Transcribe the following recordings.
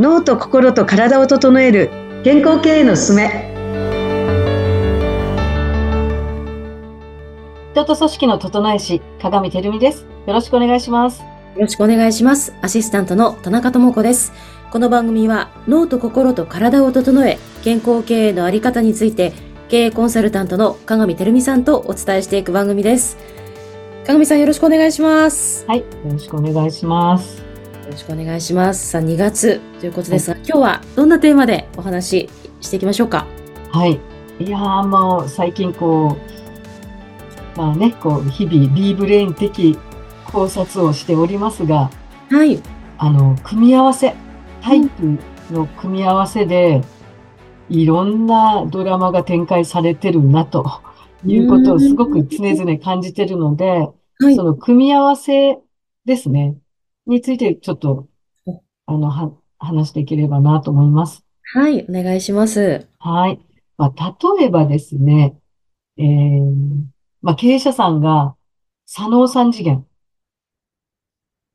脳と心と体を整える健康経営のすすめ。人と組織の整え師鏡照美です。よろしくお願いします。よろしくお願いします。アシスタントの田中智子です。この番組は脳と心と体を整え健康経営のあり方について経営コンサルタントの鏡照美さんとお伝えしていく番組です。鏡さんよろしくお願いします。はいよろしくお願いします。よろしくお願いします。さあ、2月ということですが、はい、今日はどんなテーマでお話ししていきましょうか？はい。いやーもう最近こう、まあね、こう、日々 B ブレイン的考察をしておりますが、はい。あの、組み合わせ、タイプの組み合わせで、いろんなドラマが展開されてるなということをすごく常々感じてるので、はい、その組み合わせですね。についてちょっと、あの、は、話していければなと思います。はい、お願いします。はい。まあ、例えばですね、えー、まあ、経営者さんが、左脳三次元、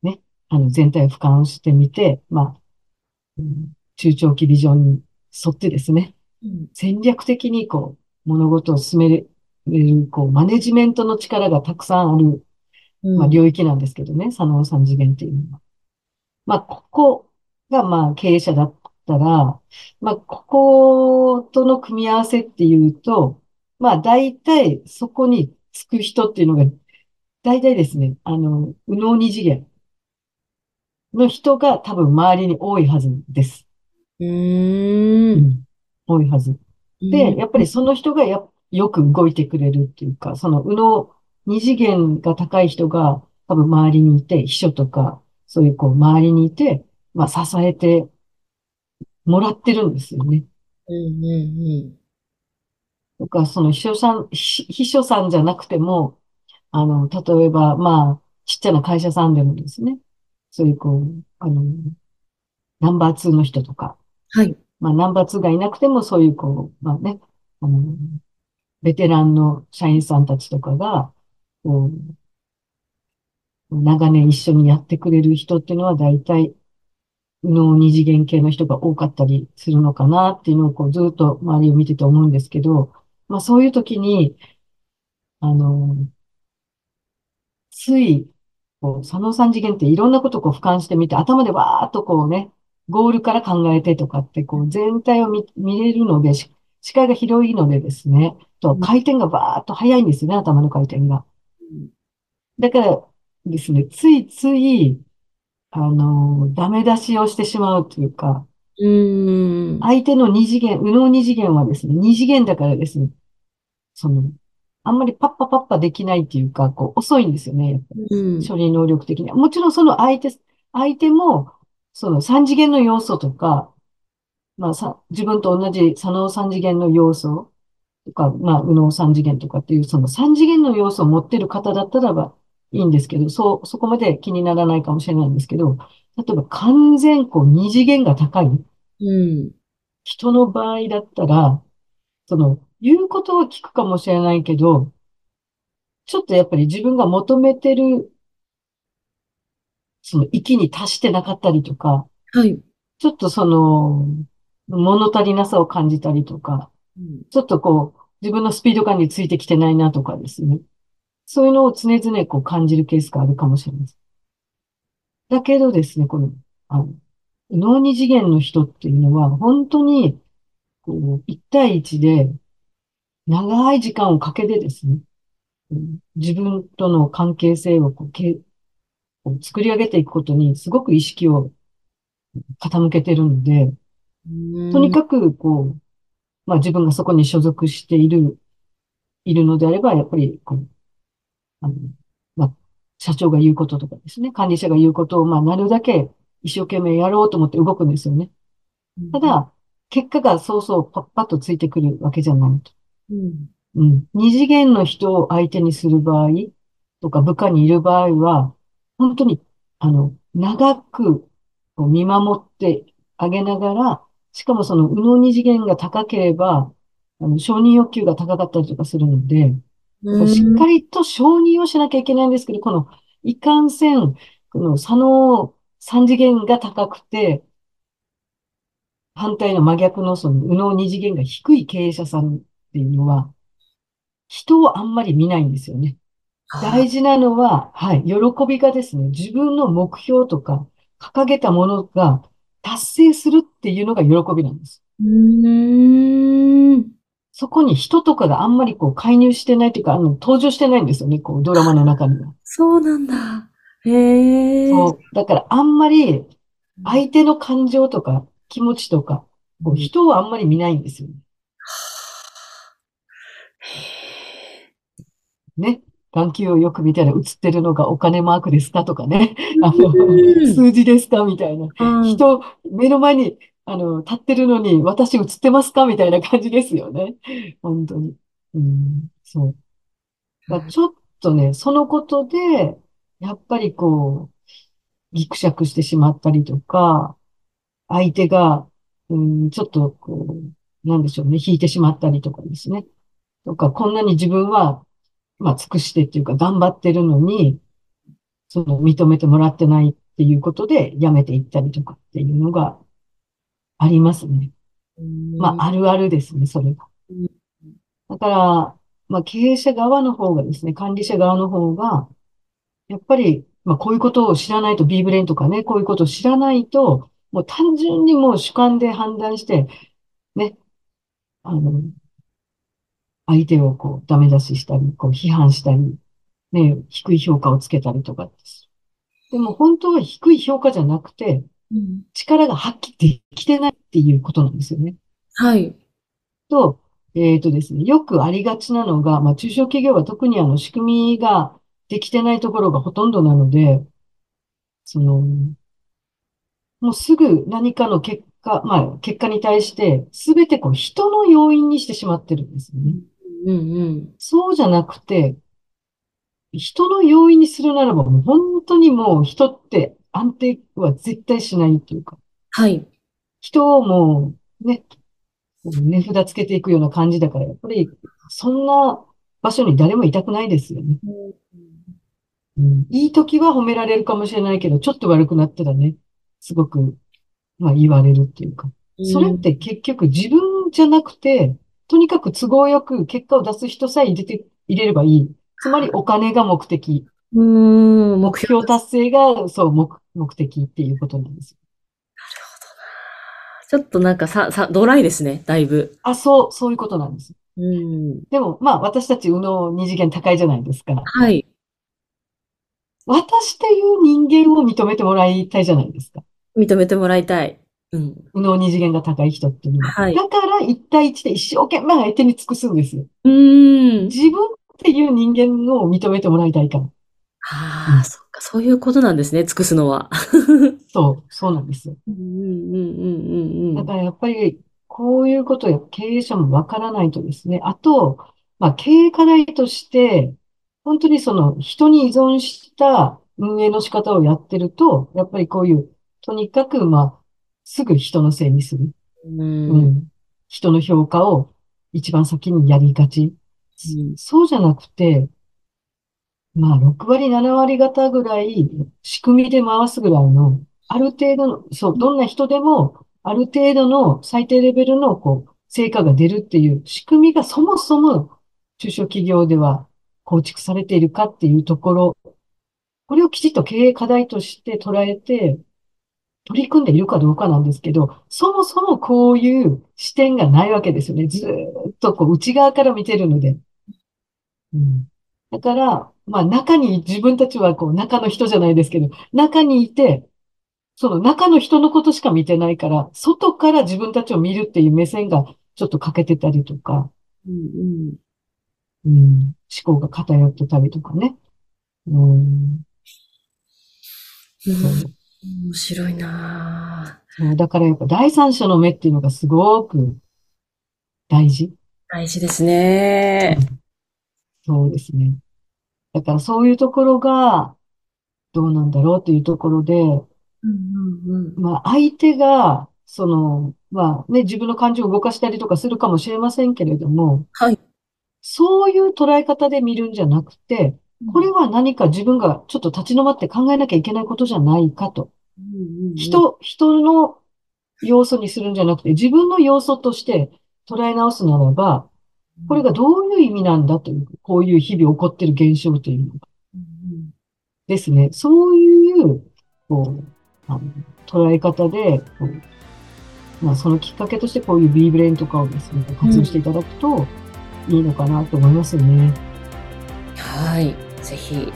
ね、あの、全体を俯瞰してみて、まあ、うん、中長期ビジョンに沿ってですね、うん、戦略的にこう、物事を進める、こう、マネジメントの力がたくさんあるまあ、領域なんですけどね、佐野三次元っていうのは。まあ、ここが、まあ、経営者だったら、まあ、こことの組み合わせっていうと、まあ、大体そこにつく人っていうのが、大体ですね、あの、右脳二次元の人が多分周りに多いはずです。うん、多いはず。で、やっぱりその人がやよく動いてくれるっていうか、その右脳二次元が高い人が多分周りにいて、秘書とか、そういうこう周りにいて、まあ支えてもらってるんですよね。うんうんうん。とか、その秘書さん、秘書さんじゃなくても、あの、例えば、まあ、ちっちゃな会社さんでもですね、そういうこう、あの、ナンバー2の人とか、はい。まあ、ナンバー2がいなくても、そういうこう、まあね、あの、ベテランの社員さんたちとかが、こう、長年一緒にやってくれる人っていうのは大体、脳二次元系の人が多かったりするのかなっていうのをこうずっと周りを見てて思うんですけど、まあそういう時に、あの、つい、こう、佐野三次元っていろんなことをこう俯瞰してみて、頭でわーっとこうね、ゴールから考えてとかって、こう全体を見、見れるので、視界が広いのでですね、と回転がバーっと速いんですね、頭の回転が。だからですね、ついつい、あの、ダメ出しをしてしまうというか、うん。相手の二次元、右脳二次元はですね、二次元だからですね、その、あんまりパッパパッパできないっていうか、こう、遅いんですよね、やっぱり。うん、処理能力的には。もちろんその相手、相手も、その三次元の要素とか、まあさ、自分と同じ左脳三次元の要素とか、まあ、右脳三次元とかっていう、その三次元の要素を持ってる方だったらばいいんですけど、そう、そこまで気にならないかもしれないんですけど、例えば完全こう二次元が高い。人の場合だったら、その、言うことは聞くかもしれないけど、ちょっとやっぱり自分が求めてる、その域に達してなかったりとか、はい。ちょっとその、物足りなさを感じたりとか、ちょっとこう、自分のスピード感についてきてないなとかですね。そういうのを常々こう感じるケースがあるかもしれません。だけどですね、この、あの、脳二次元の人っていうのは、本当に、こう、一対一で、長い時間をかけてですね、自分との関係性をこうけ作り上げていくことにすごく意識を傾けてるので、とにかく、こう、まあ自分がそこに所属している、いるのであれば、やっぱり、こう、あの、まあ、社長が言うこととかですね、管理者が言うことを、まあ、なるだけ一生懸命やろうと思って動くんですよね。ただ、結果がそうそうパッパッとついてくるわけじゃないと。うん。うん。二次元の人を相手にする場合とか部下にいる場合は、本当に、あの、長く見守ってあげながら、しかもその、右脳二次元が高ければ、あの、承認欲求が高かったりとかするので、しっかりと承認をしなきゃいけないんですけど、この、いかんせん、この、左脳三次元が高くて、反対の真逆のその、右脳二次元が低い経営者さんっていうのは、人をあんまり見ないんですよね。大事なのは、はい、喜びがですね、自分の目標とか、掲げたものが達成するっていうのが喜びなんです。うん。そこに人とかがあんまりこう介入してないというか、あの、登場してないんですよね、こう、ドラマの中には。そうなんだ。へえ。そう。だからあんまり相手の感情とか気持ちとか、こう人をあんまり見ないんですよね。ね。眼球をよく見たら映ってるのがお金マークですか？とかね。あの、うん数字ですか？みたいな。うん人、目の前に、あの、立ってるのに私映ってますか？みたいな感じですよね。本当に。うん、そう。だからちょっとね、そのことで、やっぱりこう、ギクシャクしてしまったりとか、相手が、うん、ちょっとこう、なんでしょうね、引いてしまったりとかですね。とか、こんなに自分は、まあ、尽くしてっていうか、頑張ってるのに、その、認めてもらってないっていうことで、辞めていったりとかっていうのがありますね。まあ、あるあるですね、それがうん。だから、まあ、経営者側の方がですね、管理者側の方が、やっぱり、まあ、こういうことを知らないと、B ブレインとかね、こういうことを知らないと、もう単純にもう主観で判断して、ね、あの、相手をこう、ダメ出ししたり、こう、批判したり、ね、低い評価をつけたりとかです。でも本当は低い評価じゃなくて、うん力が発揮できてないっていうことなんですよね。はい。と、えっとですね、よくありがちなのが、まあ、中小企業は特にあの、仕組みができてないところがほとんどなので、その、もうすぐ何かの結果、まあ、結果に対して、すべてこう、人の要因にしてしまってるんですよね。うんうん。そうじゃなくて、人の要因にするならば、もう本当にもう人って安定は絶対しないっていうか、はい。人をもうね、値札つけていくような感じだから、やっぱりそんな場所に誰もいたくないですよね。うん、いい時は褒められるかもしれないけど、ちょっと悪くなったらね、すごく、まあ言われるっていうか、それって結局自分じゃなくて、とにかく都合よく結果を出す人さえ入れて、入れればいい。つまりお金が目的。うん、目目標。標達成が、そう、目、目的っていうことなんです。ちょっとなんかさ、さ、ドライですね、だいぶ。あ、そう、そういうことなんです。うん。でも、まあ、私たち、右脳二次元高いじゃないですか。はい。私っていう人間を認めてもらいたいじゃないですか。認めてもらいたい。うん。右脳二次元が高い人っていうのは。はいだから、一対一で一生懸命相手に尽くすんですよ。うん。自分っていう人間を認めてもらいたいから。ああ、そっか、そういうことなんですね、尽くすのは。そう、そうなんですよ。うんうんうんうんうん。だからやっぱり、こういうことや経営者もわからないとですね。あと、まあ、経営課題として、本当にその人に依存した運営の仕方をやってると、やっぱりこういう、とにかく、まあ、すぐ人のせいにする。うん。ううんん。人の評価を一番先にやりがち。そうじゃなくて、まあ、6割、7割方ぐらい、仕組みで回すぐらいの、ある程度の、そう、どんな人でも、ある程度の最低レベルの、こう、成果が出るっていう仕組みがそもそも中小企業では構築されているかっていうところ、これをきちっと経営課題として捉えて、取り組んでいるかどうかなんですけど、そもそもこういう視点がないわけですよね。ずーっとこう内側から見てるので。うん。だから、まあ中に自分たちはこう中の人じゃないですけど、中にいて、その中の人のことしか見てないから、外から自分たちを見るっていう目線がちょっと欠けてたりとか、うんうん、思考が偏ってたりとかね。うん、うん。面白いなだからやっぱ第三者の目っていうのがすごく大事。大事ですね。そうですね。だからそういうところがどうなんだろうというところで、うんうんうん。まあ相手が、その、まあね、自分の感情を動かしたりとかするかもしれませんけれども、はい。そういう捉え方で見るんじゃなくて、これは何か自分がちょっと立ち止まって考えなきゃいけないことじゃないかと。うんうんうん、人、人の要素にするんじゃなくて、自分の要素として捉え直すならば、これがどういう意味なんだという、こういう日々起こっている現象というのが。ですね。そういう、こう、あの捉え方で、こうまあ、そのきっかけとしてこういう B ブレインとかをですね、活用していただくといいのかなと思いますよね。うん、はい。ぜひ、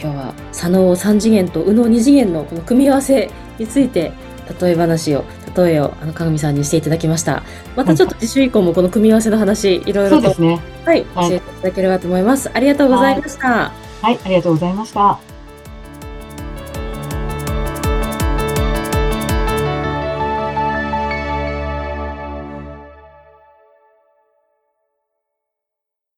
今日は、左脳3次元と右脳2次元のこの組み合わせについて、例え話を、例えを、あの、鏡さんにしていただきました。またちょっと次週以降もこの組み合わせの話、いろいろと、ね、はい、教えていただければと思います。ありがとうございました。はい、はい、ありがとうございました。